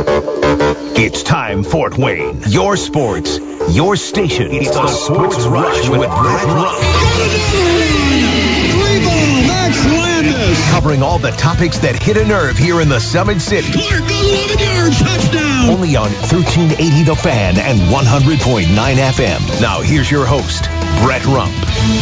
It's time, Fort Wayne. Your sports, your station. It's, the, Sports, sports Rush, with Brett Rump. Max Landis. Covering all the topics that hit a nerve here in the Summit City. Clark, 11 yards, touchdown. Only on 1380 The Fan and 100.9 FM. Now here's your host, Brett Rump.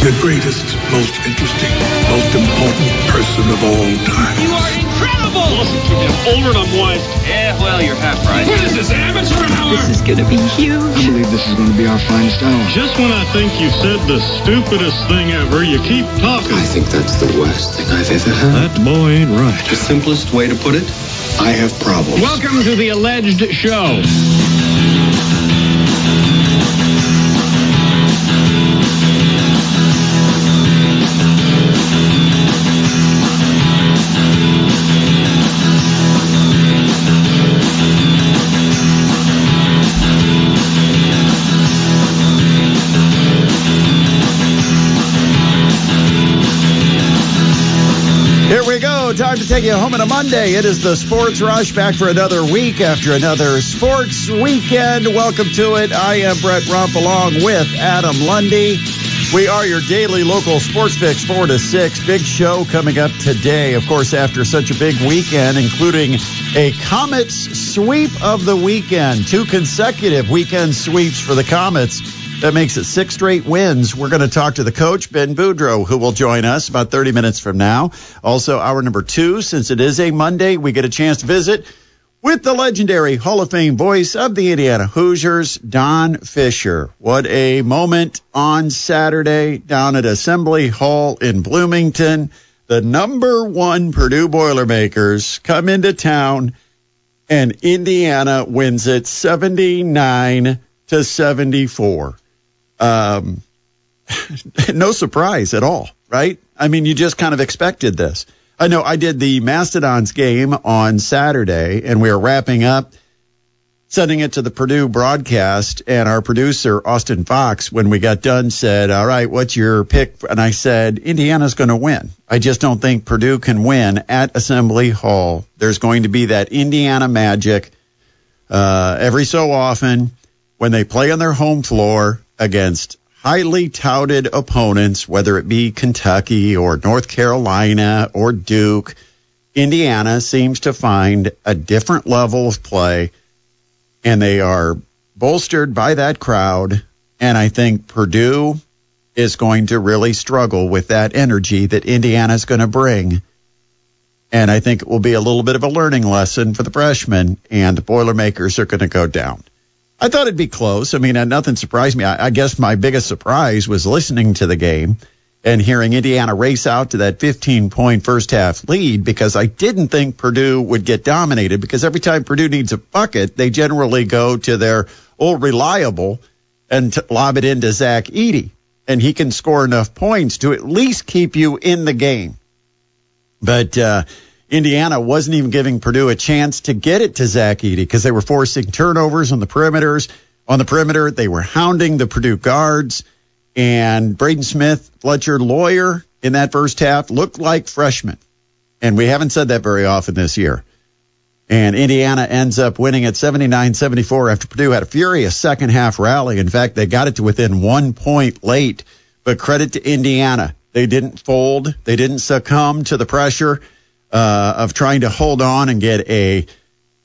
The greatest, most interesting, most important person of all time. You are incredible! Listen to me, I'm older and I'm wise. Yeah, well, you're half right. What is this, amateur hour? This is gonna be huge. I believe this is going to be our finest hour. Just when I think you've said the stupidest thing ever, you keep talking. I think that's the worst thing I've ever heard. That boy ain't right. The simplest way to put it, I have problems. Welcome to the alleged show. Take you home on a Monday. It is the Sports Rush back for another week after another sports weekend. Welcome to it. I am Brett Rump along with Adam Lundy. We are your daily local sports fix, 4 to 6. Big show coming up today. Of course, after such a big weekend, including a Comets sweep of the weekend. Two consecutive weekend sweeps for the Comets. That makes it six straight wins. We're going to talk to the coach, Ben Boudreau, who will join us about 30 minutes from now. Also, hour number two, since it is a Monday, we get a chance to visit with the legendary Hall of Fame voice of the Indiana Hoosiers, Don Fisher. What a moment on Saturday down at Assembly Hall in Bloomington. The number one Purdue Boilermakers come into town and Indiana wins it 79 to 74 um, no surprise at all, right? I mean, you just kind of expected this. I know I did the Mastodons game on Saturday, and we are wrapping up, sending it to the Purdue broadcast, and our producer, Austin Fox, when we got done, said, All right, what's your pick? And I said, Indiana's going to win. I just don't think Purdue can win at Assembly Hall. There's going to be that Indiana magic uh, every so often when they play on their home floor against highly touted opponents, whether it be Kentucky or North Carolina or Duke, Indiana seems to find a different level of play, and they are bolstered by that crowd. And I think Purdue is going to really struggle with that energy that Indiana is going to bring. And I think it will be a little bit of a learning lesson for the freshmen, and the Boilermakers are going to go down. I thought it'd be close. I mean, nothing surprised me. I, I, guess my biggest surprise was listening to the game and hearing Indiana race out to that 15 point first half lead because I didn't think Purdue would get dominated because every time Purdue needs a bucket, they generally go to their old reliable and lob it into Zach Edey. And he can score enough points to at least keep you in the game. But, uh, Indiana wasn't even giving Purdue a chance to get it to Zach Edey because they were forcing turnovers on the perimeters. On the perimeter, they were hounding the Purdue guards. And Braden Smith, Fletcher Loyer in that first half looked like freshmen. And we haven't said that very often this year. And Indiana ends up winning at 79 74 after Purdue had a furious second half rally. In fact, they got it to within one point late. But credit to Indiana. They didn't fold, they didn't succumb to the pressure uh, of trying to hold on and get a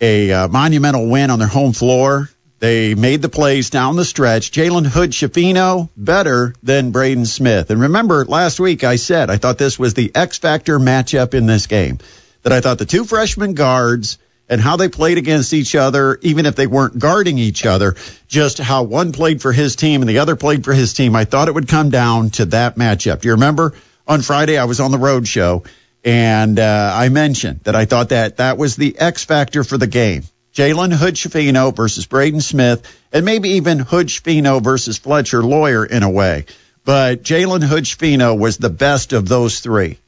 a uh, monumental win on their home floor. They made the plays down the stretch. Jalen Hood Schifino better than Braden Smith. And remember, last week I said I thought this was the X factor matchup in this game. That I thought the two freshman guards and how they played against each other, even if they weren't guarding each other, just how one played for his team and the other played for his team. I thought it would come down to that matchup. Do you remember on Friday I was on the road show and uh, I mentioned that I thought that that was the X factor for the game. Jalen Hood Schifino versus Braden Smith, and maybe even Hood Schifino versus Fletcher Loyer in a way. But Jalen Hood Schifino was the best of those three.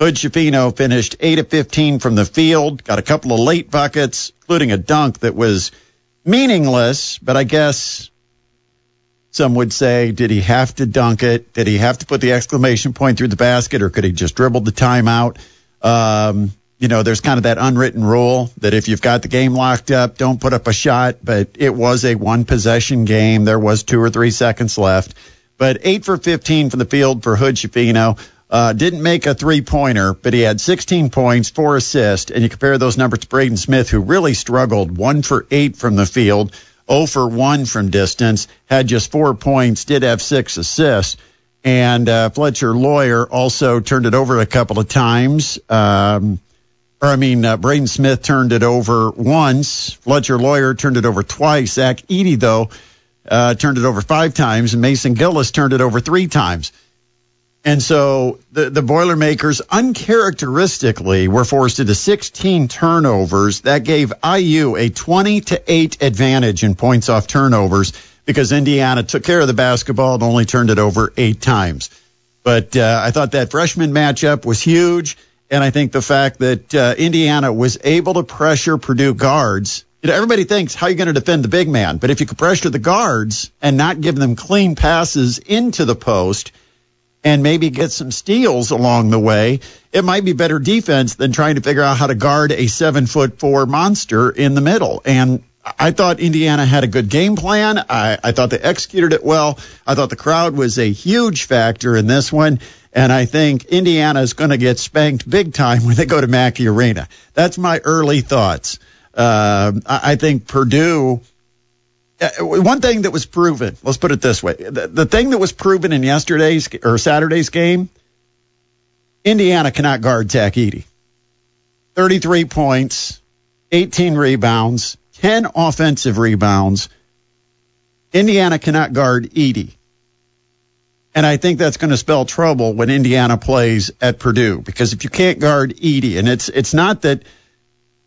Hood Schifino finished 8 of 15 from the field, got a couple of late buckets, including a dunk that was meaningless, but I guess some would say, did he have to dunk it? Did he have to put the exclamation point through the basket, or could he just dribble the timeout? Um, you know, there's kind of that unwritten rule that if you've got the game locked up, don't put up a shot. But it was a one possession game. There was two or three seconds left. But eight for 15 from the field for Hood Schifino. Uh, didn't make a three pointer, but he had 16 points, four assists. And you compare those numbers to Braden Smith, who really struggled, one for eight from the field, 0 for one from distance, had just four points, did have six assists. And uh, Fletcher Loyer also turned it over a couple of times. Um, or I mean, uh, Braden Smith turned it over once. Fletcher Loyer turned it over twice. Zach Edey, though, uh, turned it over five times, and Mason Gillis turned it over three times. And so the, the Boilermakers uncharacteristically were forced into 16 turnovers. That gave IU a 20 to 8 advantage in points off turnovers because Indiana took care of the basketball and only turned it over eight times. But uh, I thought that freshman matchup was huge. And I think the fact that uh, Indiana was able to pressure Purdue guards. You know, everybody thinks, how are you going to defend the big man? But if you could pressure the guards and not give them clean passes into the post – and maybe get some steals along the way, it might be better defense than trying to figure out how to guard a seven foot four monster in the middle. And I thought Indiana had a good game plan. I, I thought they executed it well. I thought the crowd was a huge factor in this one. And I think Indiana is going to get spanked big time when they go to Mackey Arena. That's my early thoughts. Uh, I think Purdue Uh, one thing that was proven, let's put it this way, the, the thing that was proven in yesterday's or Saturday's game, Indiana cannot guard Edey. 33 points, 18 rebounds, 10 offensive rebounds. Indiana cannot guard Edey. And I think that's going to spell trouble when Indiana plays at Purdue because if you can't guard Edey, and it's it's not that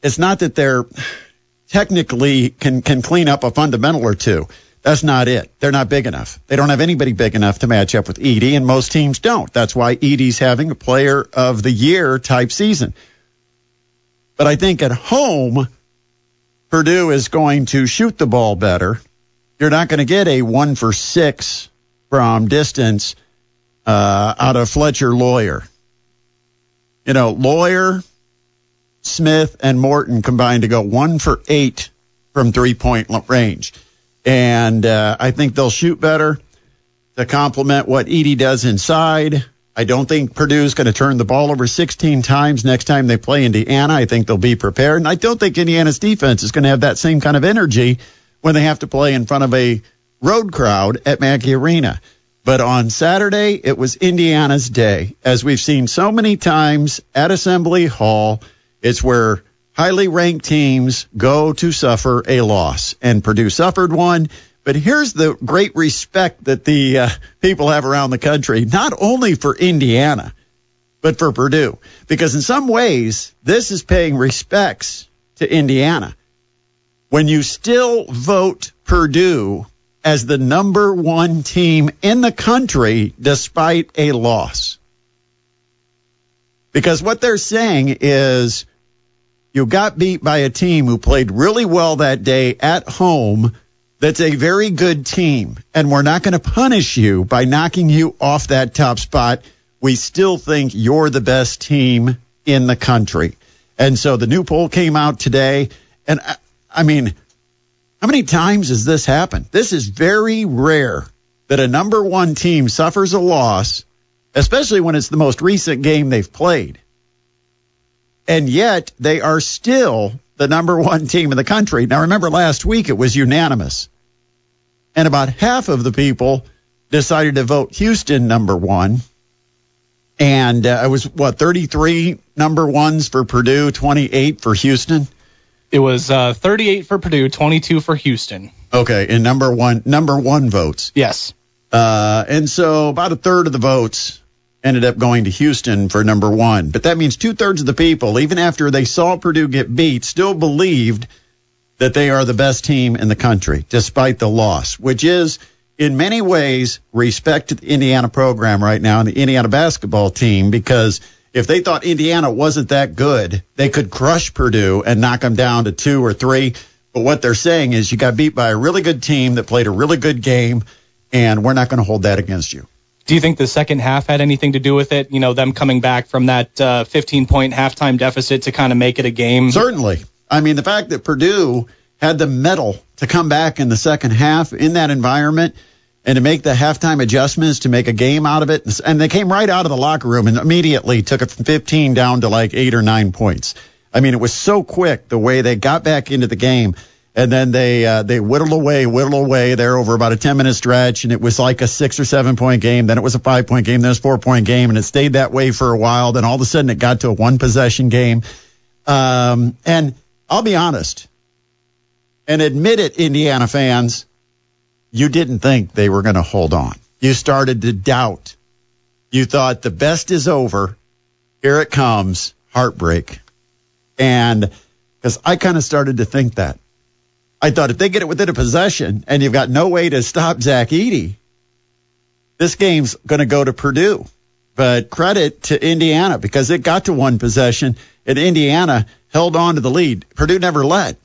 it's not that they're technically can can clean up a fundamental or two. That's not it. They're not big enough. They don't have anybody big enough to match up with Edey, and most teams don't. That's why Edey's having a player of the year type season. But I think at home, Purdue is going to shoot the ball better. You're not going to get a one for six from distance uh, out of Fletcher Loyer. You know, Loyer Smith, and Morton combined to go one for eight from three point range. And uh, I think they'll shoot better to complement what Edey does inside. I don't think Purdue's going to turn the ball over 16 times next time they play Indiana. I think they'll be prepared. And I don't think Indiana's defense is going to have that same kind of energy when they have to play in front of a road crowd at Mackey Arena. But on Saturday, it was Indiana's day, as we've seen so many times at Assembly Hall. It's where highly ranked teams go to suffer a loss, and Purdue suffered one. But here's the great respect that the uh, people have around the country, not only for Indiana, but for Purdue. Because in some ways, this is paying respects to Indiana. When you still vote Purdue as the number one team in the country despite a loss. Because what they're saying is you got beat by a team who played really well that day at home. That's a very good team. And we're not going to punish you by knocking you off that top spot. We still think you're the best team in the country. And so the new poll came out today. And I, I mean, how many times has this happened? This is very rare that a number one team suffers a loss, especially when it's the most recent game they've played and yet they are still the number one team in the country. Now, remember last week it was unanimous, and about half of the people decided to vote Houston number one. And uh, it was what 33 number ones for Purdue, 28 for Houston. It was uh, 38 for Purdue, 22 for Houston. Okay, and number one number one votes. Yes. Uh, and so about a third of the votes ended up going to Houston for number one. But that means two thirds of the people, even after they saw Purdue get beat, still believed that they are the best team in the country, despite the loss, which is in many ways respect to the Indiana program right now and the Indiana basketball team because if they thought Indiana wasn't that good, they could crush Purdue and knock them down to two or three. But what they're saying is you got beat by a really good team that played a really good game, and we're not going to hold that against you. Do you think the second half had anything to do with it? You know, them coming back from that uh, 15 point halftime deficit to kind of make it a game? Certainly. I mean, the fact that Purdue had the mettle to come back in the second half in that environment and to make the halftime adjustments to make a game out of it. And they came right out of the locker room and immediately took it from 15 down to like eight or nine points. I mean, it was so quick the way they got back into the game. And then they uh, they whittled away, whittled away there over about a 10 minute stretch, and it was like a six or seven point game. Then it was a five point game. Then it was a four point game, and it stayed that way for a while. Then all of a sudden it got to a one possession game. Um, and I'll be honest, and admit it, Indiana fans, you didn't think they were going to hold on. You started to doubt. You thought the best is over. Here it comes, heartbreak. And because I kind of started to think that. I thought if they get it within a possession and you've got no way to stop Zach Edey, this game's going to go to Purdue. But credit to Indiana because it got to one possession and Indiana held on to the lead. Purdue never led.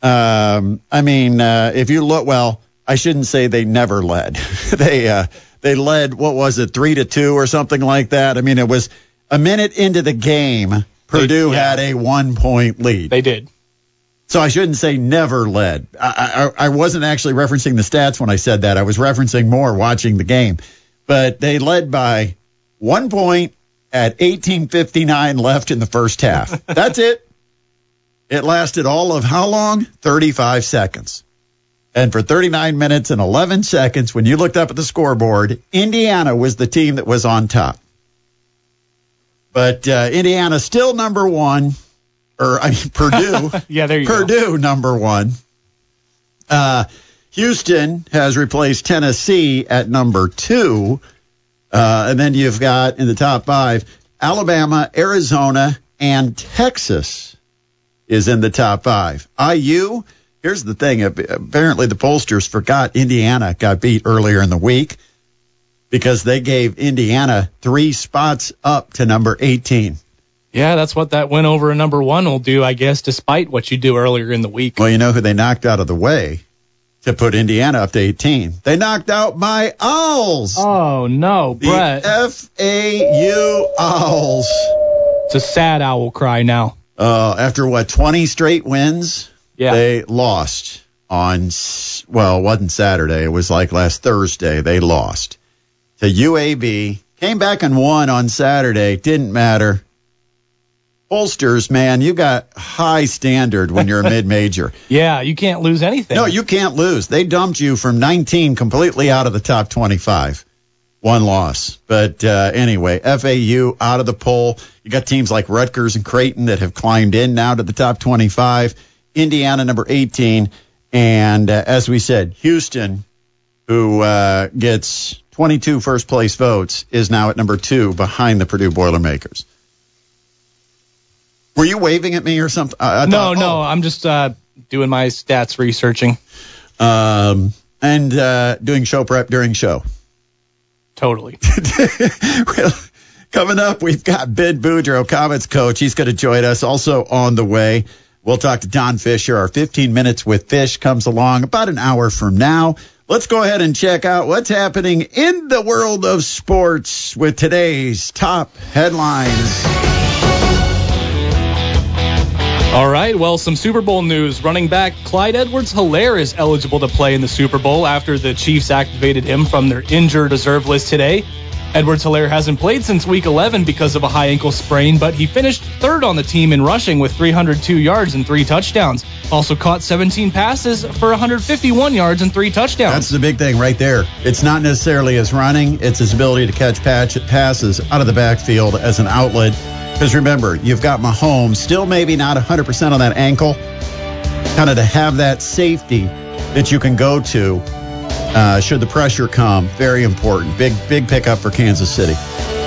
Um, I mean, uh, if you look, well, I shouldn't say they never led. they uh, they led. What was it, three to two or something like that? I mean, it was a minute into the game. Purdue They- yeah. had a one point lead. They did. So I shouldn't say never led. I, I, I wasn't actually referencing the stats when I said that. I was referencing more watching the game. But they led by one point at 18:59 left in the first half. That's it. It lasted all of how long? 35 seconds. And for 39 minutes and 11 seconds, when you looked up at the scoreboard, Indiana was the team that was on top. But uh, Indiana still number one, or I mean Purdue. Yeah, there you go. Purdue number one. Uh, Houston has replaced Tennessee at number two. Uh, and then you've got in the top five Alabama, Arizona, and Texas is in the top five. IU, here's the thing. Apparently, the pollsters forgot Indiana got beat earlier in the week because they gave Indiana three spots up to number 18. Yeah, that's what that win over a number one will do, I guess, despite what you do earlier in the week. Well, you know who they knocked out of the way to put Indiana up to 18? They knocked out my Owls. Oh no, the Brett! FAU Owls. It's a sad owl cry now. Uh, after what, 20 straight wins? Yeah. They lost on, well, it wasn't Saturday. It was like last Thursday. They lost to UAB. Came back and won on Saturday. Didn't matter. Holsters, man, you got high standard when you're a mid-major. Yeah, you can't lose anything. No, you can't lose. They dumped you from 19 completely out of the top 25. One loss. But uh, anyway, FAU out of the poll. You got teams like Rutgers and Creighton that have climbed in now to the top 25. Indiana, number 18. And uh, as we said, Houston, who uh, gets 22 first place votes, is now at number two behind the Purdue Boilermakers. Were you waving at me or something? I, I no, thought, no. oh. I'm just uh, doing my stats researching. um, and uh, doing show prep during show. Totally. well, coming up, we've got Ben Boudreau, Comets coach. He's going to join us also on the way. We'll talk to Don Fisher. Our 15 minutes with Fish comes along about an hour from now. Let's go ahead and check out what's happening in the world of sports with today's top headlines. All right, well, some Super Bowl news. Running back Clyde Edwards Hilaire is eligible to play in the Super Bowl after the Chiefs activated him from their injured reserve list today. Edwards Hilaire hasn't played since week 11 because of a high ankle sprain, but he finished third on the team in rushing with 302 yards and three touchdowns. Also caught 17 passes for 151 yards and three touchdowns. That's the big thing right there. It's not necessarily his running, it's his ability to catch patch passes out of the backfield as an outlet. Because remember, you've got Mahomes, still maybe not 100% on that ankle, kind of to have that safety that you can go to uh, should the pressure come. Very important. Big, big pickup for Kansas City.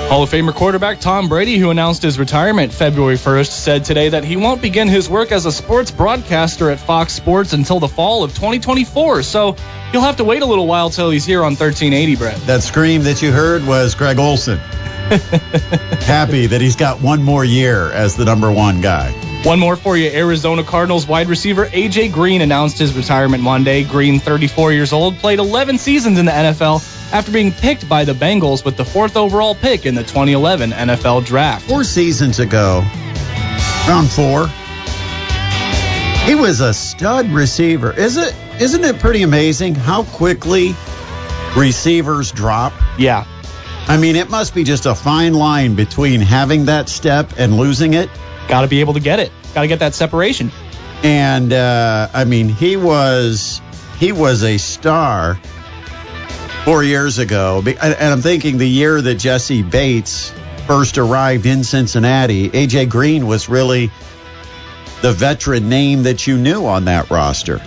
Hall of Famer quarterback Tom Brady, who announced his retirement February 1st, said today that he won't begin his work as a sports broadcaster at Fox Sports until the fall of 2024. So you'll have to wait a little while till he's here on 1380, Brett. That scream that you heard was Greg Olsen. Happy that he's got one more year as the number one guy. One more for you. Arizona Cardinals wide receiver A.J. Green announced his retirement Monday. Green, 34 years old, played 11 seasons in the NFL after being picked by the Bengals with the fourth overall pick in the 2011 NFL Draft. Four seasons ago, round four, he was a stud receiver. Is it? Isn't it pretty amazing how quickly receivers drop? Yeah. I mean, it must be just a fine line between having that step and losing it. Got to be able to get it. Got to get that separation. And uh, I mean, he was he was a star four years ago. And I'm thinking the year that Jessie Bates first arrived in Cincinnati, AJ Green was really the veteran name that you knew on that roster.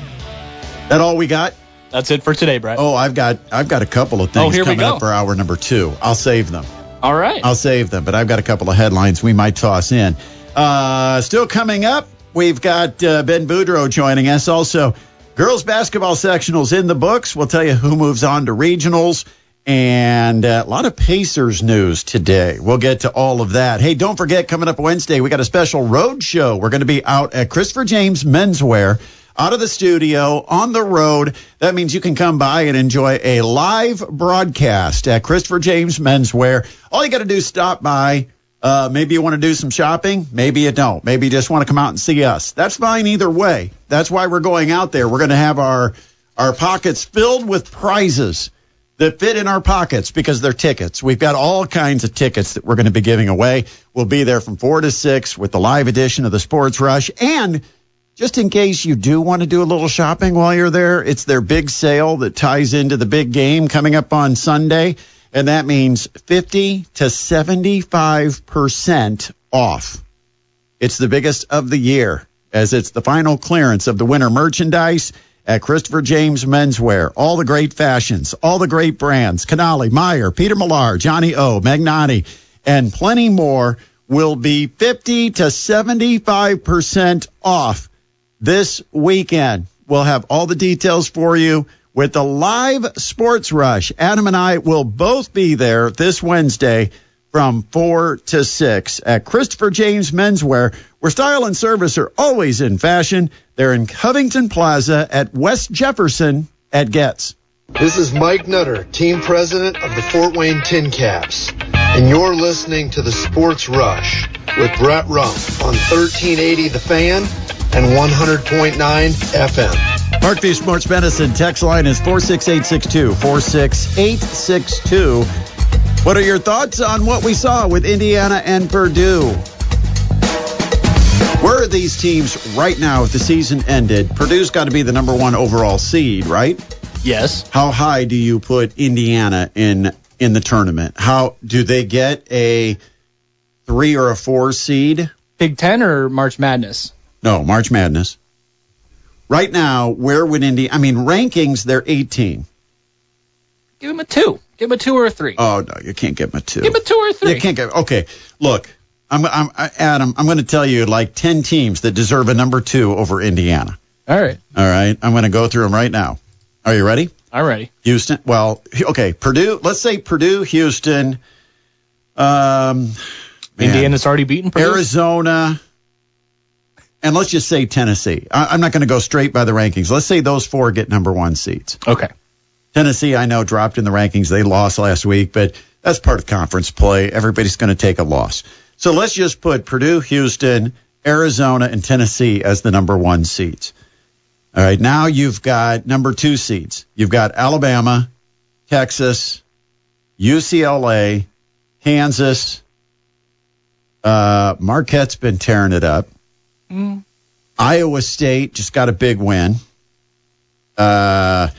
That all we got? That's it for today, Brett. Oh, I've got I've got a couple of Oh, things we coming up for hour number two. I'll save them. All right. I'll save them, but I've got a couple of headlines we might toss in. Uh, still coming up, we've got uh, Ben Boudreau joining us. Also, girls basketball sectionals in the books. We'll tell you who moves on to regionals. And uh, a lot of Pacers news today. We'll get to all of that. Hey, don't forget, coming up Wednesday, we got a special road show. We're going to be out at Christopher James Menswear, out of the studio, on the road. That means you can come by and enjoy a live broadcast at Christopher James Menswear. All you got to do is stop by. Uh, maybe you want to do some shopping. Maybe you don't. Maybe you just want to come out and see us. That's fine either way. That's why we're going out there. We're going to have our our pockets filled with prizes that fit in our pockets because they're tickets. We've got all kinds of tickets that we're going to be giving away. We'll be there from 4 to 6 with the live edition of the Sports Rush. And just in case you do want to do a little shopping while you're there, it's their big sale that ties into the big game coming up on Sunday. And that means 50 to 75% off. It's the biggest of the year as it's the final clearance of the winter merchandise at Christopher James Menswear. All the great fashions, all the great brands, Canali, Meyer, Peter Millar, Johnny O, Magnanni, and plenty more will be 50 to 75% off this weekend. We'll have all the details for you with the live sports rush. Adam and I will both be there this Wednesday from 4 to 6 at Christopher James Menswear, where style and service are always in fashion. They're in Covington Plaza at West Jefferson at Getz. This is Mike Nutter, team president of the Fort Wayne TinCaps, and you're listening to the Sports Rush with Brett Rump on 1380 The Fan and 100.9 FM. Parkview Sports Medicine text line is 46862 46862. What are your thoughts on what we saw with Indiana and Purdue? Where are these teams right now if the season ended? Purdue's got to be the number one overall seed, right? Yes. How high do you put Indiana in in the tournament? How do they get a three or a four seed? Big Ten or March Madness? No, March Madness. Right now, where would Indy? I mean, rankings they're 18. Give him a two. Give him a two or a three. Oh no, you can't give him a two. Give him a two or a three. You can't get. Okay, look, I'm, I'm Adam. I'm going to tell you like 10 teams that deserve a number two over Indiana. All right. All right, I'm going to go through them right now. Are you ready? I'm ready. Houston. Well, okay, Purdue. Let's say Purdue, Houston, um, man, Indiana's already beaten Purdue. Arizona, and let's just say Tennessee. I, I'm not going to go straight by the rankings. Let's say those four get number one seats. Okay. Tennessee, I know, dropped in the rankings. They lost last week, but that's part of conference play. Everybody's going to take a loss. So let's just put Purdue, Houston, Arizona, and Tennessee as the number one seeds. All right, now you've got number two seeds. You've got Alabama, Texas, UCLA, Kansas. Uh, Marquette's been tearing it up. Mm. Iowa State just got a big win. Uh,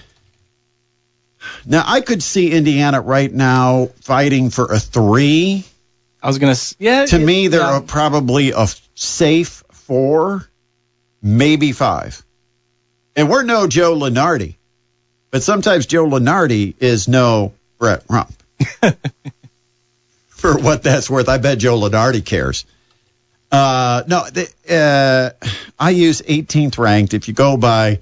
now I could see Indiana right now fighting for a three. I was gonna. Yeah. To yeah, me, they're yeah. probably a safe four, maybe five. And we're no Joe Lunardi, but sometimes Joe Lunardi is no Brett Rump. For what that's worth, I bet Joe Lunardi cares. Uh, no, the, uh, I use 18th ranked. If you go by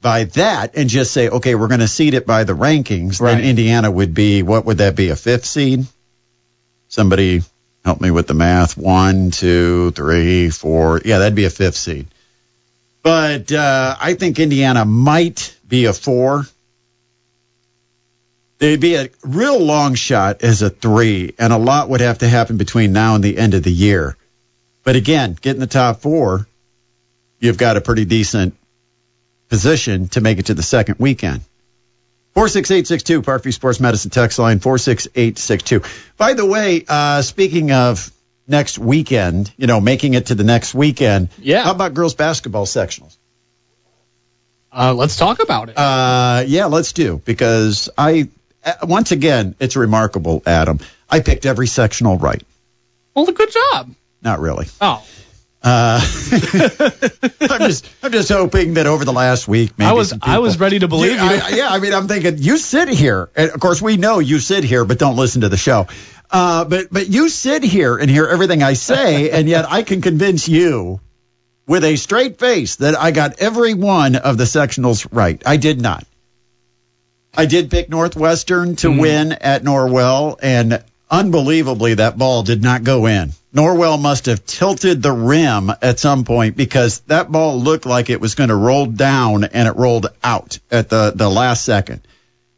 by that and just say, okay, we're going to seed it by the rankings, Right. then Indiana would be what would that be? A fifth seed? Somebody help me with the math. One, two, three, four. Yeah, that'd be a fifth seed. But uh, I think Indiana might be a four. They'd be a real long shot as a three, and a lot would have to happen between now and the end of the year. But again, getting the top four, you've got a pretty decent position to make it to the second weekend. 46862, Parkview Sports Medicine text line 46862. By the way, uh, speaking of next weekend, you know, making it to the next weekend, Yeah. how about girls basketball sectionals? Uh, let's talk about it. Uh, yeah, let's do because I uh, once again it's remarkable, Adam. I picked every sectional right. well, good job. Not really. Oh, Uh, I'm just I'm just hoping that over the last week, maybe I was some I was ready to believe yeah, you. I, yeah, I mean, I'm thinking you sit here, and of course we know you sit here, but don't listen to the show. Uh, but but you sit here and hear everything I say, and yet I can convince you with a straight face that I got every one of the sectionals right. I did not. I did pick Northwestern to win at Norwell, and unbelievably, that ball did not go in. Norwell must have tilted the rim at some point because that ball looked like it was going to roll down and it rolled out at the, the last second.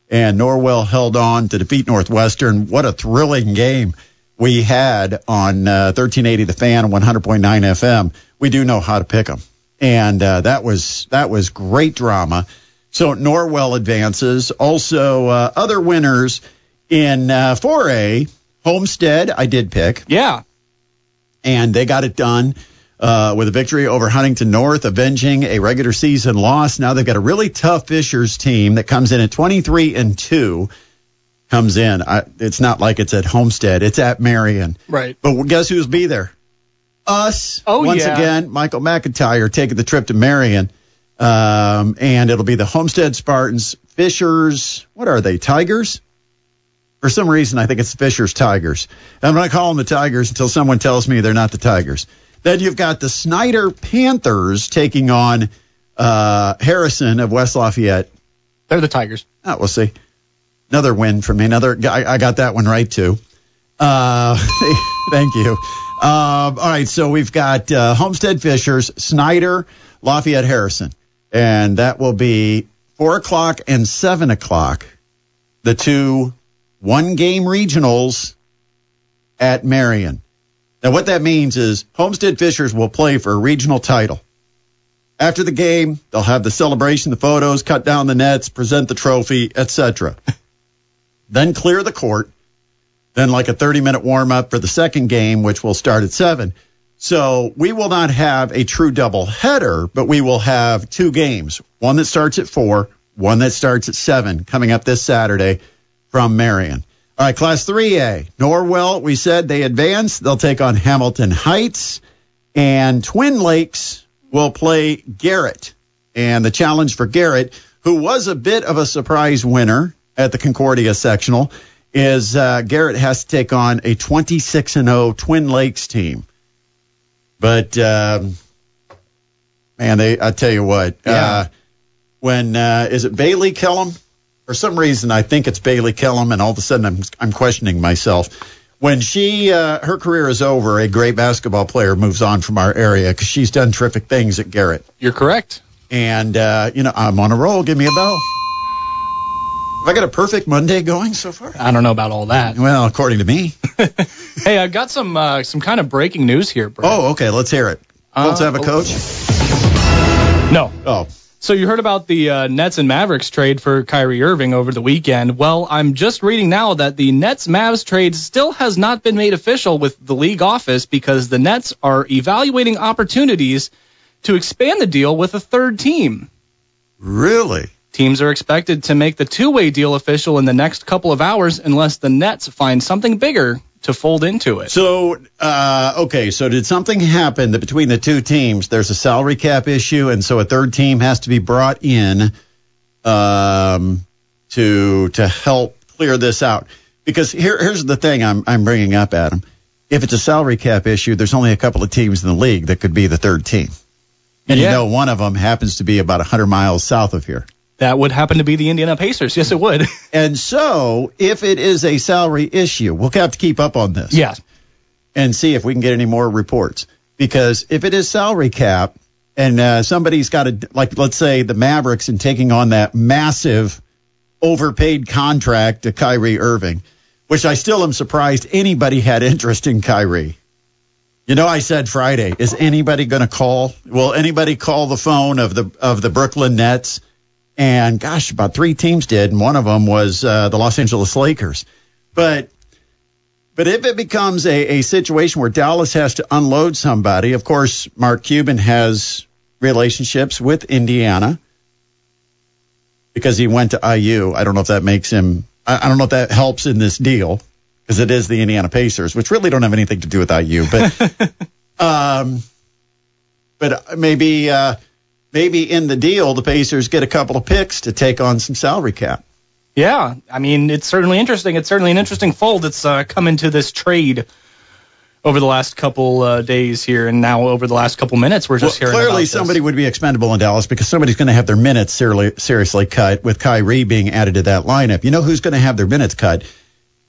And Norwell held on to defeat Northwestern. What a thrilling game we had on uh, 1380 The Fan, 100.9 FM. We do know how to pick them, and uh, that was that was great drama. So Norwell advances. Also, uh, other winners in uh, 4A, Homestead, I did pick, yeah. And they got it done uh, with a victory over Huntington North, avenging a regular season loss. Now they've got a really tough Fishers team that comes in at 23 and 2. Comes in. I, it's not like it's at Homestead, it's at Marion. Right. But guess who's be there? Us. Oh, Once yeah. again, Michael McIntyre taking the trip to Marion. Um, and it'll be the Homestead Spartans, Fishers. What are they? Tigers? For some reason, I think it's Fishers Tigers. I'm going to call them the Tigers until someone tells me they're not the Tigers. Then you've got the Snyder Panthers taking on uh, Harrison of West Lafayette. They're the Tigers. Oh, we'll see. Another win for me. Another. I, I got that one right too. Uh, thank you. Um, all right, so we've got uh, Homestead Fishers, Snyder, Lafayette Harrison, and that will be four o'clock and seven o'clock. The two one-game regionals at Marion. Now, what that means is Homestead Fishers will play for a regional title. After the game, they'll have the celebration, the photos, cut down the nets, present the trophy, etc. then clear the court. Then like a 30 minute warm up for the second game, which will start at seven. So we will not have a true double header, but we will have two games. One that starts at four, one that starts at seven coming up this Saturday from Marion. All right, Class 3A. Norwell, we said they advance. They'll take on Hamilton Heights. And Twin Lakes will play Garrett. And the challenge for Garrett, who was a bit of a surprise winner at the Concordia sectional, is uh, Garrett has to take on a 26 and 0 Twin Lakes team. But um, man, they I tell you what, uh, when uh, is it Bailey Kellum? For some reason, I think it's Bailey Kellum, and all of a sudden, I'm I'm questioning myself. When she uh, her career is over, a great basketball player moves on from our area because she's done terrific things at Garrett. You're correct. And uh, you know, I'm on a roll. Give me a bell. Have I got a perfect Monday going so far? I don't know about all that. Well, according to me. Hey, I've got some uh, some kind of breaking news here, bro. Oh, okay. Let's hear it. Colts Uh, have a coach. no. Oh, So you heard about the uh, Nets and Mavericks trade for Kyrie Irving over the weekend. Well, I'm just reading now that the Nets Mavs trade still has not been made official with the league office because the Nets are evaluating opportunities to expand the deal with a third team. really? Teams are expected to make the two-way deal official in the next couple of hours unless the Nets find something bigger to fold into it. So, uh, okay. So, did something happen that between the two teams, there's a salary cap issue, and so a third team has to be brought in um, to to help clear this out? Because here, here's the thing I'm I'm bringing up, Adam. If it's a salary cap issue, there's only a couple of teams in the league that could be the third team, and you know one of them happens to be about 100 miles south of here. That would happen to be the Indiana Pacers. Yes, it would. And so, if it is a salary issue, we'll have to keep up on this. yeah. and see if we can get any more reports. Because if it is salary cap and uh, somebody's got to, like, let's say the Mavericks and taking on that massive overpaid contract to Kyrie Irving, which I still am surprised anybody had interest in Kyrie. You know, I said Friday, is anybody going to call? Will anybody call the phone of the of the Brooklyn Nets? And gosh, about three teams did, and one of them was uh, the Los Angeles Lakers. But but if it becomes a, a situation where Dallas has to unload somebody, of course, Mark Cuban has relationships with Indiana because he went to IU. I don't know if that makes him. I, I don't know if that helps in this deal because it is the Indiana Pacers, which really don't have anything to do with IU. But, um, but maybe, uh, maybe in the deal, the Pacers get a couple of picks to take on some salary cap. Yeah, I mean, it's certainly interesting. It's certainly an interesting fold that's uh, come into this trade over the last couple uh, days here, and now over the last couple minutes, we're just well, hearing. Clearly, somebody would be expendable in Dallas because somebody's going to have their minutes seriously, seriously cut with Kyrie being added to that lineup. You know who's going to have their minutes cut?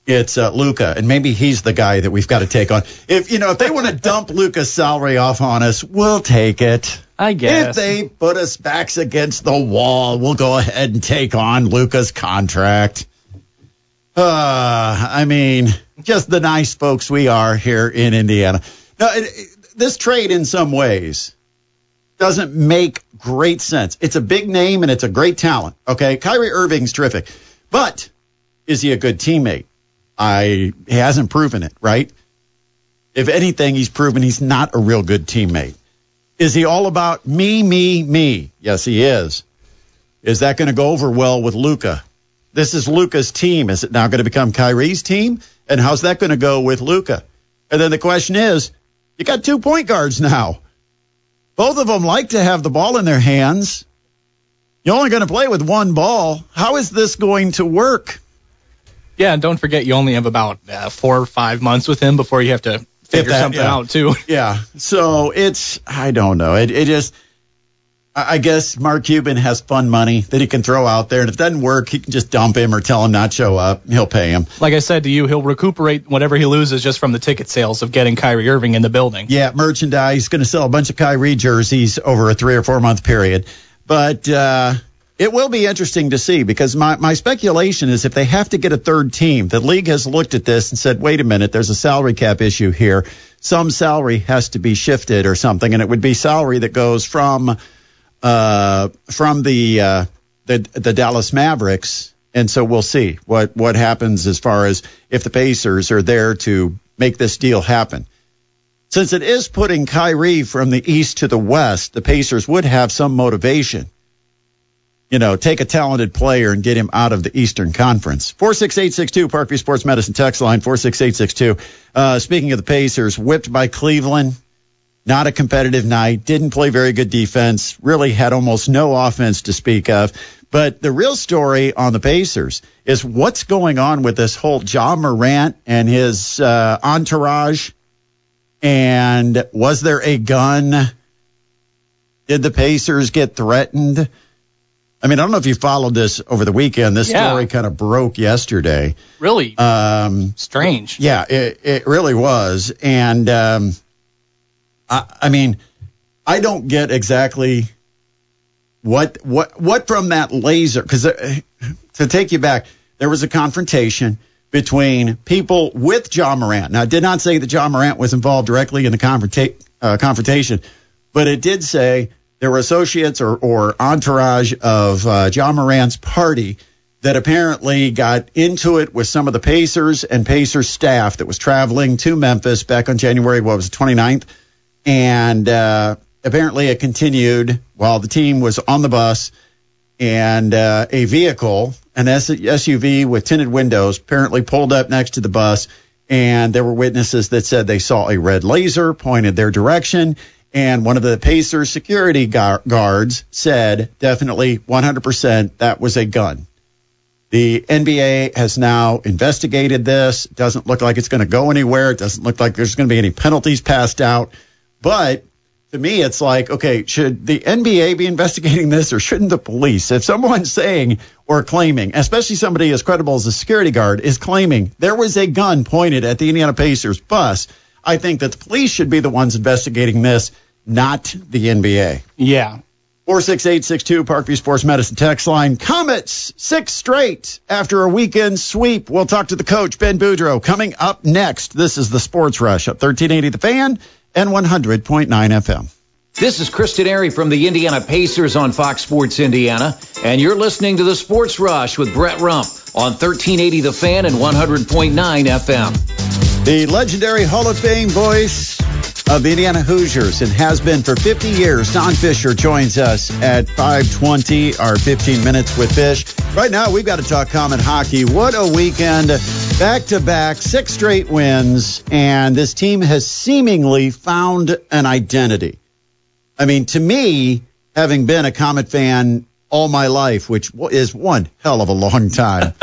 it's uh, Luka, and maybe he's the guy that we've got to take on. If you know, if they want to dump Luka's salary off on us, we'll take it. I guess. If they put us backs against the wall, we'll go ahead and take on Luka's contract. Uh, I mean, just the nice folks we are here in Indiana. Now, it, it, this trade, in some ways, doesn't make great sense. It's a big name and it's a great talent. Okay, Kyrie Irving's terrific, but is he a good teammate? I he hasn't proven it, right? If anything, he's proven he's not a real good teammate. Is he all about me, me, me? Yes, he is. Is that going to go over well with Luka? This is Luka's team. Is it now going to become Kyrie's team? And how's that going to go with Luka? And then the question is, you got two point guards now. Both of them like to have the ball in their hands. You're only going to play with one ball. How is this going to work? Yeah, and don't forget you only have about uh, four or five months with him before you have to figure that, something yeah. out too. Yeah. So it's I don't know. It it just I guess Mark Cuban has fun money that he can throw out there, and if it doesn't work, he can just dump him or tell him not to show up. He'll pay him. Like I said to you, he'll recuperate whatever he loses just from the ticket sales of getting Kyrie Irving in the building. Yeah, merchandise. He's going to sell a bunch of Kyrie jerseys over a three or four month period. But uh, it will be interesting to see because my, my speculation is if they have to get a third team, the league has looked at this and said, wait a minute, there's a salary cap issue here. Some salary has to be shifted or something, and it would be salary that goes from uh, from the uh, the the Dallas Mavericks, and so we'll see what what happens as far as if the Pacers are there to make this deal happen. Since it is putting Kyrie from the east to the west, the Pacers would have some motivation you know, take a talented player and get him out of the Eastern Conference. 46862, Parkview Sports Medicine text line, 46862. Uh, speaking of the Pacers, whipped by Cleveland, not a competitive night, didn't play very good defense, really had almost no offense to speak of. But the real story on the Pacers is what's going on with this whole Ja Morant and his uh, entourage. And was there a gun? Did the Pacers get threatened? I mean, I don't know if you followed this over the weekend. This yeah. story kind of broke yesterday. Really? Um, Strange. Yeah, it, it really was. And um, I, I mean, I don't get exactly what what what from that laser because uh, to take you back, there was a confrontation between people with Ja Morant. Now, I did not say that Ja Morant was involved directly in the confronta- uh, confrontation, but it did say there were associates or, or entourage of uh, Ja Morant's party that apparently got into it with some of the Pacers and Pacers staff that was traveling to Memphis back on January, what was it, 29th? And uh, apparently it continued while the team was on the bus and uh, a vehicle, an SUV with tinted windows, apparently pulled up next to the bus. And there were witnesses that said they saw a red laser pointed their direction and one of the Pacers security guards said, definitely 100% that was a gun. The NBA has now investigated this. It doesn't look like it's going to go anywhere. It doesn't look like there's going to be any penalties passed out. But to me, it's like, okay, should the NBA be investigating this or shouldn't the police? If someone's saying or claiming, especially somebody as credible as a security guard, is claiming there was a gun pointed at the Indiana Pacers bus, I think that the police should be the ones investigating this not the NBA. Yeah. 46862 Parkview Sports Medicine text line. Comets, six straight after a weekend sweep. We'll talk to the coach, Ben Boudreau, coming up next. This is the Sports Rush at 1380 The Fan and 100.9 FM. This is Chris Denari from the Indiana Pacers on Fox Sports Indiana, and you're listening to the Sports Rush with Brett Rump on 1380 The Fan and 100.9 FM. The legendary Hall of Fame voice of the Indiana Hoosiers and has been for 50 years. Don Fisher joins us at 520, our 15 minutes with Fish. Right now, we've got to talk Comet hockey. What a weekend. Back to back, six straight wins, and this team has seemingly found an identity. I mean, to me, having been a Komet fan all my life, which is one hell of a long time,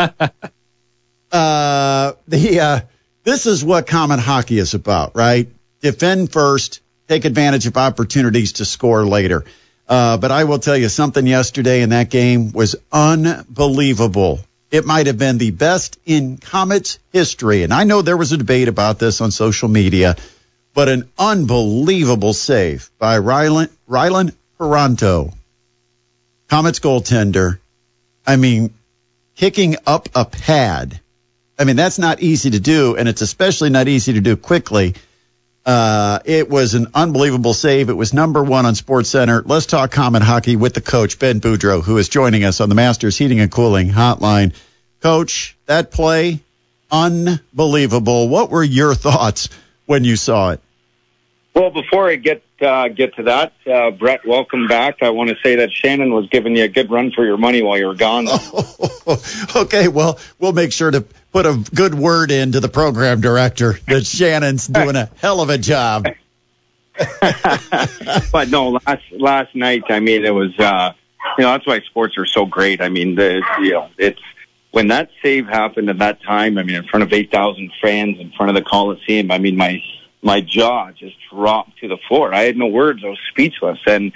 uh, the, uh, this is what Komet hockey is about, right? defend first, take advantage of opportunities to score later. Uh, but I will tell you something yesterday in that game was unbelievable. It might have been the best in Komets history. And I know there was a debate about this on social media, but an unbelievable save by Rylan, Rylan Parenteau, Komets goaltender. I mean, kicking up a pad. I mean, that's not easy to do, and it's especially not easy to do quickly. Uh, it was an unbelievable save. It was number one on Sports Center. Let's talk Komet hockey with the coach, Ben Boudreau, who is joining us on the Masters Heating and Cooling Hotline. Coach, that play, unbelievable. What were your thoughts when you saw it? Well, before I get uh, get to that, uh, Brett, welcome back. I want to say that Shannon was giving you a good run for your money while you were gone. Oh, okay, well, we'll make sure to put a good word into the program director that Shannon's doing a hell of a job. but no, last last night, I mean, it was uh, you know that's why sports are so great. I mean, the you know it's when that save happened at that time. I mean, in front of eight thousand fans, in front of the Coliseum. I mean, my my jaw just dropped to the floor. I had no words. I was speechless. And,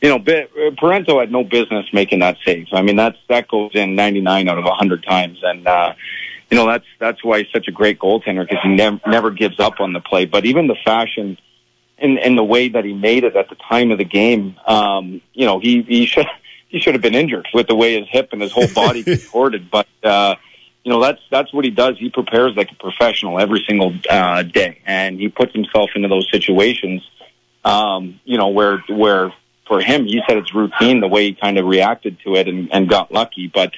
you know, Parenteau had no business making that save. I mean, that's, that goes in 99 out of 100 times. And, uh, you know, that's, that's why he's such a great goaltender because he never, never gives up on the play. But even the fashion and, and the way that he made it at the time of the game, um, you know, he, he should, he should have been injured with the way his hip and his whole body contorted. But, uh, you know that's that's what he does. He prepares like a professional every single uh, day, and he puts himself into those situations. Um, you know where where for him, he said it's routine the way he kind of reacted to it and, and got lucky. But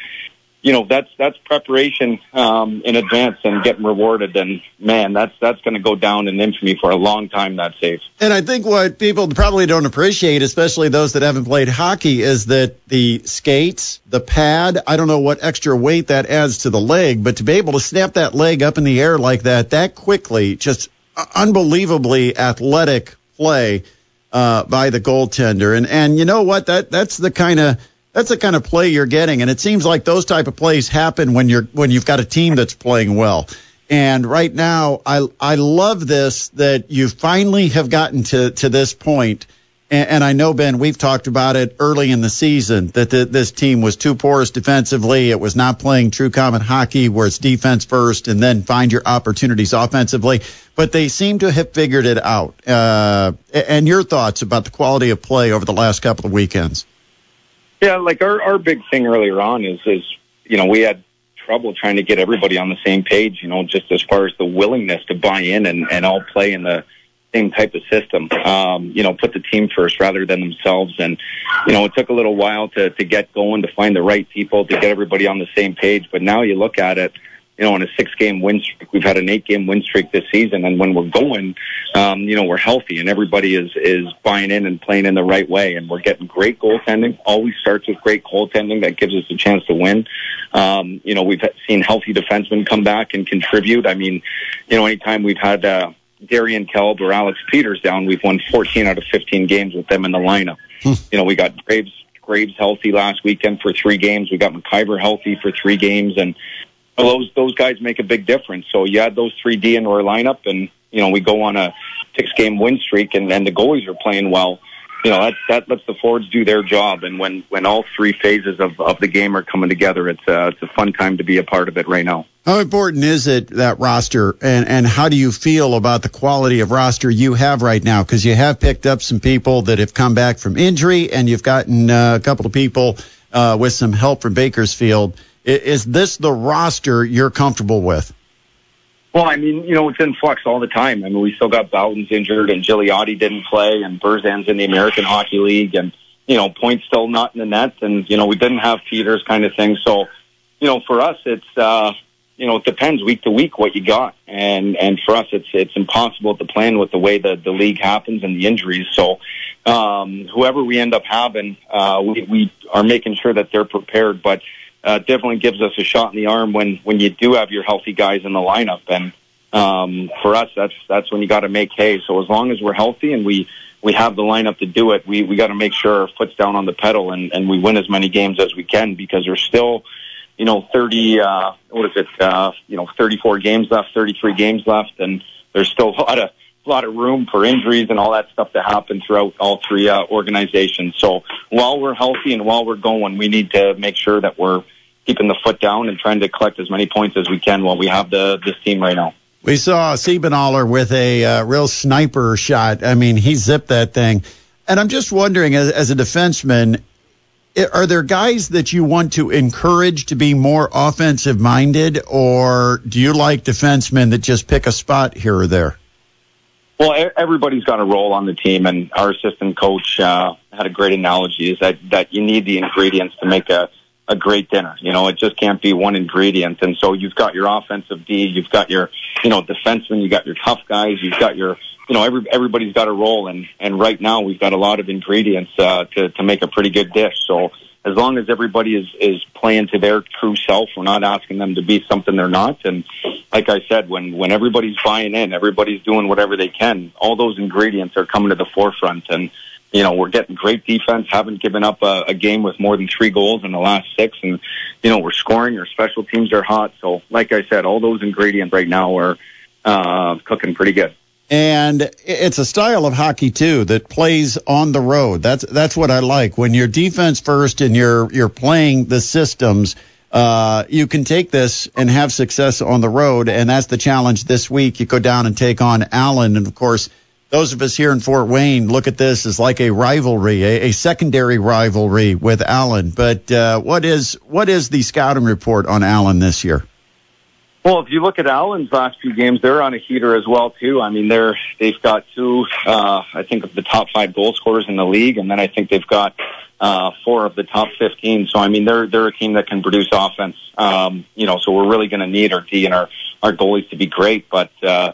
you know that's that's preparation um, in advance and getting rewarded. And man, that's that's going to go down in infamy for a long time. That save. And I think what people probably don't appreciate, especially those that haven't played hockey, is that the skates, the pad. I don't know what extra weight that adds to the leg, but to be able to snap that leg up in the air like that that quickly, just unbelievably athletic play uh, by the goaltender. And and you know what? That that's the kind of that's the kind of play you're getting, and it seems like those type of plays happen when you're when you've got a team that's playing well. And right now, I I love this that you finally have gotten to to this point. And, and I know Ben, we've talked about it early in the season that the, this team was too porous defensively. It was not playing true Komet hockey where it's defense first and then find your opportunities offensively. But they seem to have figured it out. Uh, and your thoughts about the quality of play over the last couple of weekends? Yeah, like our our big thing earlier on is is you know we had trouble trying to get everybody on the same page. You know, just as far as the willingness to buy in and and all play in the same type of system. Um, you know, put the team first rather than themselves. And you know, it took a little while to to get going, to find the right people, to get everybody on the same page. But now you look at it you know, on a six game win streak. We've had an eight game win streak this season. And when we're going, um, you know, we're healthy and everybody is, is buying in and playing in the right way. And we're getting great goaltending. Always starts with great goaltending that gives us a chance to win. Um, you know, we've seen healthy defensemen come back and contribute. I mean, you know, anytime we've had, uh, Darian Kelb or Alex Peters down, we've won 14 out of 15 games with them in the lineup. Hmm. You know, we got Graves Graves healthy last weekend for three games. We got McIver healthy for three games, and well, those those guys make a big difference. So you add those three D into our lineup, and you know we go on a six game win streak, and then the goalies are playing well. You know that that lets the forwards do their job, and when when all three phases of of the game are coming together, it's uh, it's a fun time to be a part of it right now. How important is it that roster, and and how do you feel about the quality of roster you have right now? Because you have picked up some people that have come back from injury, and you've gotten uh, a couple of people uh, with some help from Bakersfield. Is, is this the roster you're comfortable with? Well, I mean, you know, it's in flux all the time. I mean, we still got Bowden's injured, and Giliotti didn't play, and Burzan's in the American Hockey League, and you know, points still not in the net, and you know, we didn't have Peters kind of thing. So, you know, for us, it's uh, you know, it depends week to week what you got, and and for us, it's it's impossible to plan with the way the the league happens and the injuries. So, um, whoever we end up having, uh, we we are making sure that they're prepared, but uh, definitely gives us a shot in the arm when when you do have your healthy guys in the lineup, and um, for us, that's that's when you got to make hay. So as long as we're healthy and we we have the lineup to do it, we we got to make sure our foot's down on the pedal and and we win as many games as we can because there's still you know, 30, uh, what is it, uh, you know, 34 games left, 33 games left, and there's still a lot of, a lot of room for injuries and all that stuff to happen throughout all three uh, organizations. So while we're healthy and while we're going, we need to make sure that we're keeping the foot down and trying to collect as many points as we can while we have the this team right now. We saw Siebenaler with a uh, real sniper shot. I mean, he zipped that thing. And I'm just wondering, as, as a defenseman, are there guys that you want to encourage to be more offensive minded, or do you like defensemen that just pick a spot here or there? Well, everybody's got a role on the team, and our assistant coach uh, had a great analogy: is that that you need the ingredients to make a a great dinner. You know, it just can't be one ingredient. And so you've got your offensive D, you've got your you know defensemen, you've got your tough guys, you've got your you know every everybody's got a role, and and right now we've got a lot of ingredients uh, to to make a pretty good dish. So as long as everybody is is playing to their true self, we're not asking them to be something they're not. And like I said, when when everybody's buying in, everybody's doing whatever they can. All those ingredients are coming to the forefront, and you know we're getting great defense. Haven't given up a, a game with more than three goals in the last six, and you know we're scoring. Our special teams are hot. So like I said, all those ingredients right now are uh, cooking pretty good and it's a style of hockey too that plays on the road. That's that's what I like. When you're defense first and you're you're playing the systems, uh, you can take this and have success on the road, and that's the challenge this week. You go down and take on Allen, and of course, those of us here in Fort Wayne look at this as like a rivalry, a, a secondary rivalry with Allen. But uh, what is what is the scouting report on Allen this year? Well, if you look at Allen's last few games, they're on a heater as well too. I mean, they're they've got two, uh, I think, of the top five goal scorers in the league, and then I think they've got uh, four of the top fifteen. So I mean, they're they're a team that can produce offense. Um, you know, so we're really going to need our D and our our goalies to be great, but. uh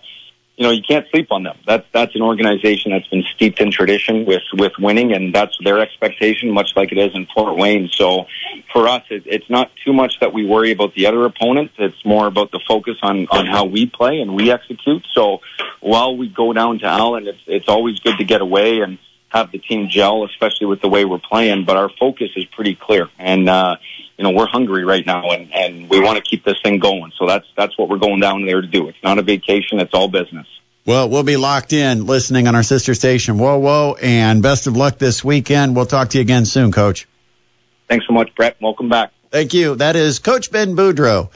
you know, you can't sleep on them. That's that's an organization that's been steeped in tradition with with winning, and that's their expectation, much like it is in Fort Wayne. So, for us, it, it's not too much that we worry about the other opponents. It's more about the focus on on how we play and we execute. So, while we go down to Allen, it's it's always good to get away and have the team gel, especially with the way we're playing. But our focus is pretty clear, and uh, you know we're hungry right now, and and we want to keep this thing going. So that's that's what we're going down there to do. It's not a vacation; it's all business. Well, we'll be locked in listening on our sister station. Whoa, whoa, and best of luck this weekend. We'll talk to you again soon, Coach. Thanks so much, Brett. Welcome back. Thank you. That is Coach Ben Boudreau.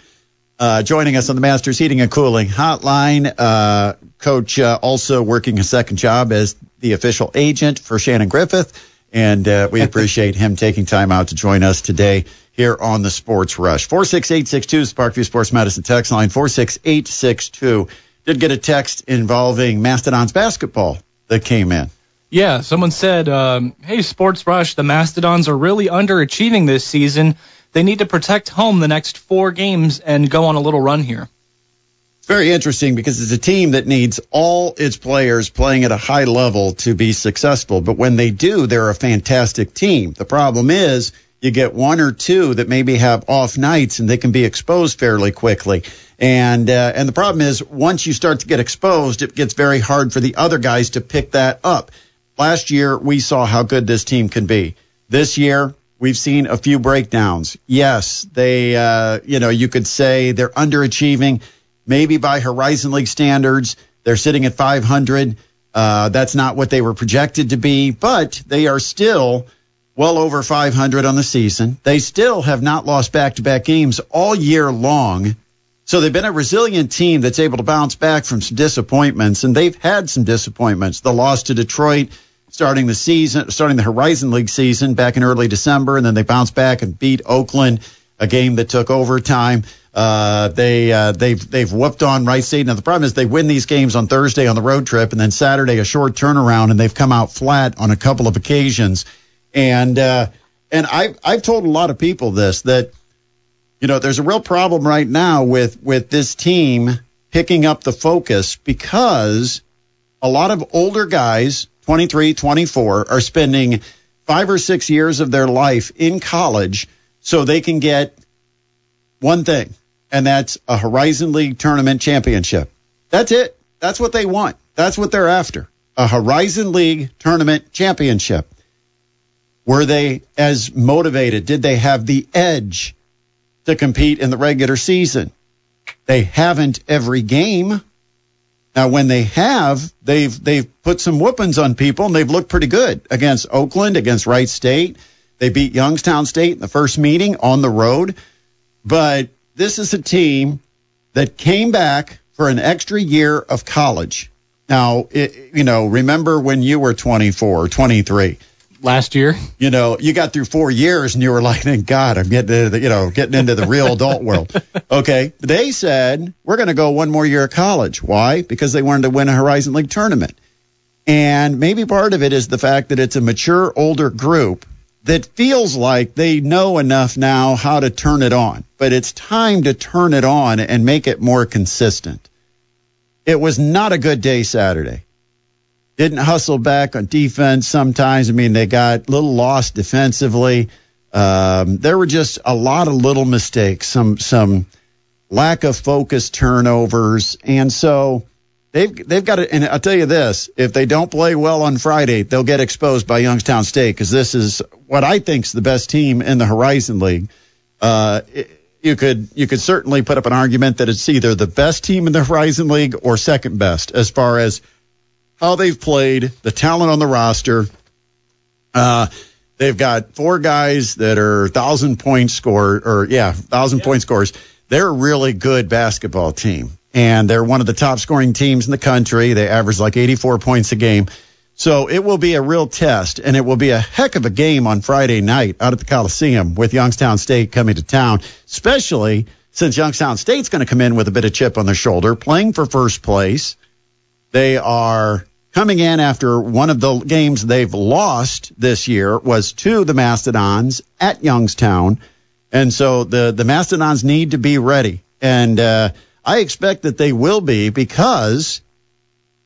Uh, joining us on the Masters Heating and Cooling Hotline. Uh, Coach uh, also working a second job as the official agent for Shannon Griffith, and uh, we appreciate him taking time out to join us today here on the Sports Rush. 46862 Parkview Sports Medicine text line 46862. Did get a text involving Mastodons basketball that came in. Yeah, someone said, um, "Hey, Sports Rush, the Mastodons are really underachieving this season. They need to protect home the next four games and go on a little run here." Very interesting because it's a team that needs all its players playing at a high level to be successful. But when they do, they're a fantastic team. The problem is you get one or two that maybe have off nights and they can be exposed fairly quickly. And uh, and the problem is once you start to get exposed, it gets very hard for the other guys to pick that up. Last year we saw how good this team can be. This year we've seen a few breakdowns. Yes, they uh, you know you could say they're underachieving, maybe by Horizon League standards. They're sitting at 500. Uh, that's not what they were projected to be, but they are still well over 500 on the season. They still have not lost back to back games all year long. So they've been a resilient team that's able to bounce back from some disappointments, and they've had some disappointments. The loss to Detroit starting the season, starting the Horizon League season back in early December, and then they bounced back and beat Oakland, a game that took overtime. Uh, they uh, they've they've whooped on Wright State. Now the problem is they win these games on Thursday on the road trip, and then Saturday a short turnaround, and they've come out flat on a couple of occasions. And uh, and I've I've told a lot of people this that you know there's a real problem right now with with this team picking up the focus because a lot of older guys, 23, 24, are spending five or six years of their life in college so they can get one thing and that's a Horizon League tournament championship. That's it. That's what they want. That's what they're after. A Horizon League tournament championship. Were they as motivated? Did they have the edge to compete in the regular season? They haven't every game. Now, when they have, they've they've put some whoopings on people, and they've looked pretty good against Oakland, against Wright State. They beat Youngstown State in the first meeting on the road. But this is a team that came back for an extra year of college. Now, it, you know, remember when you were 24 23? Last year, you know, you got through four years and you were like, thank God, I'm getting into the, you know, getting into the real adult world. Okay. They said, we're going to go one more year of college. Why? Because they wanted to win a Horizon League tournament. And maybe part of it is the fact that it's a mature, older group that feels like they know enough now how to turn it on, but it's time to turn it on and make it more consistent. It was not a good day Saturday. Didn't hustle back on defense sometimes. I mean, they got a little lost defensively. Um, there were just a lot of little mistakes, some some lack of focus turnovers, and so they've they've got to. And I'll tell you this: if they don't play well on Friday, they'll get exposed by Youngstown State because this is what I think is the best team in the Horizon League. Uh, you could you could certainly put up an argument that it's either the best team in the Horizon League or second best as far as how they've played, the talent on the roster. Uh, they've got four guys that are thousand point score or yeah, thousand yeah. point scores. They're a really good basketball team, and they're one of the top scoring teams in the country. They average like 84 points a game. So it will be a real test, and it will be a heck of a game on Friday night out at the Coliseum with Youngstown State coming to town, especially since Youngstown State's going to come in with a bit of chip on their shoulder, playing for first place. They are coming in after one of the games they've lost this year was to the Mastodons at Youngstown. And so the, the Mastodons need to be ready. And uh, I expect that they will be because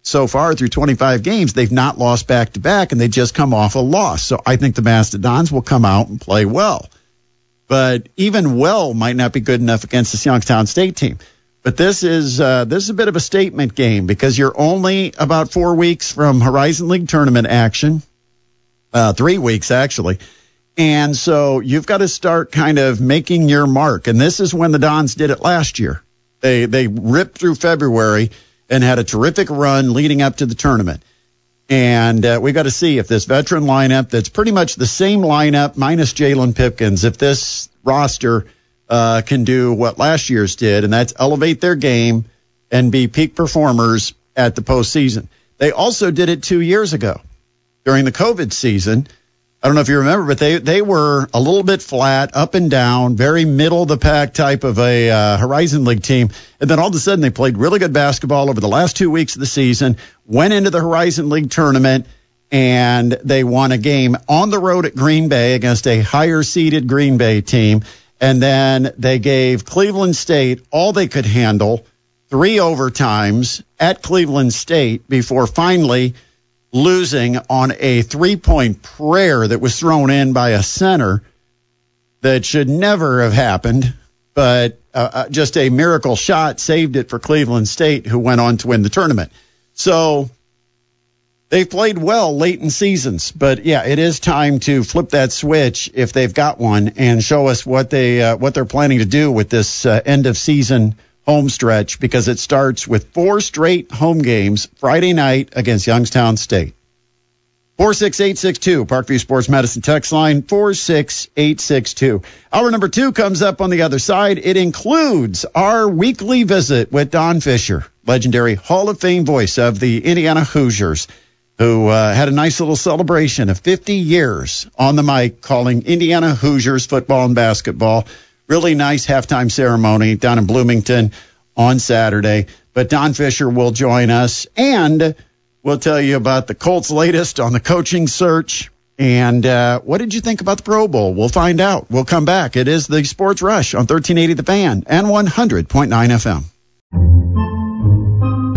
so far through 25 games, they've not lost back to back and they just come off a loss. So I think the Mastodons will come out and play well. But even well might not be good enough against this Youngstown State team. But this is uh, this is a bit of a statement game because you're only about four weeks from Horizon League tournament action, uh, three weeks actually, and so you've got to start kind of making your mark. And this is when the Dons did it last year. They they ripped through February and had a terrific run leading up to the tournament. And uh, we got to see if this veteran lineup, that's pretty much the same lineup minus Jalon Pipkins, if this roster uh, can do what last year's did, and that's elevate their game and be peak performers at the postseason. They also did it two years ago during the COVID season. I don't know if you remember, but they they were a little bit flat, up and down, very middle of the pack type of a uh, Horizon League team, and then all of a sudden they played really good basketball over the last two weeks of the season, went into the Horizon League tournament, and they won a game on the road at Green Bay against a higher seeded Green Bay team and then they gave Cleveland State all they could handle, three overtimes at Cleveland State before finally losing on a three point prayer that was thrown in by a center that should never have happened, but uh, uh just a miracle shot saved it for Cleveland State, who went on to win the tournament. So they've played well late in seasons, but yeah, it is time to flip that switch if they've got one and show us what they uh, what they're planning to do with this uh, end of season home stretch because it starts with four straight home games Friday night against Youngstown State. 46862, Parkview Sports Medicine text line 46862. Hour number two comes up on the other side. It includes our weekly visit with Don Fisher, legendary Hall of Fame voice of the Indiana Hoosiers, who uh, had a nice little celebration of 50 years on the mic calling Indiana Hoosiers football and basketball. Really nice halftime ceremony down in Bloomington on Saturday. But Don Fisher will join us and We'll tell you about the Colts' latest on the coaching search. And uh, what did you think about the Pro Bowl? We'll find out. We'll come back. It is the Sports Rush on 1380 The Fan and 100.9 FM.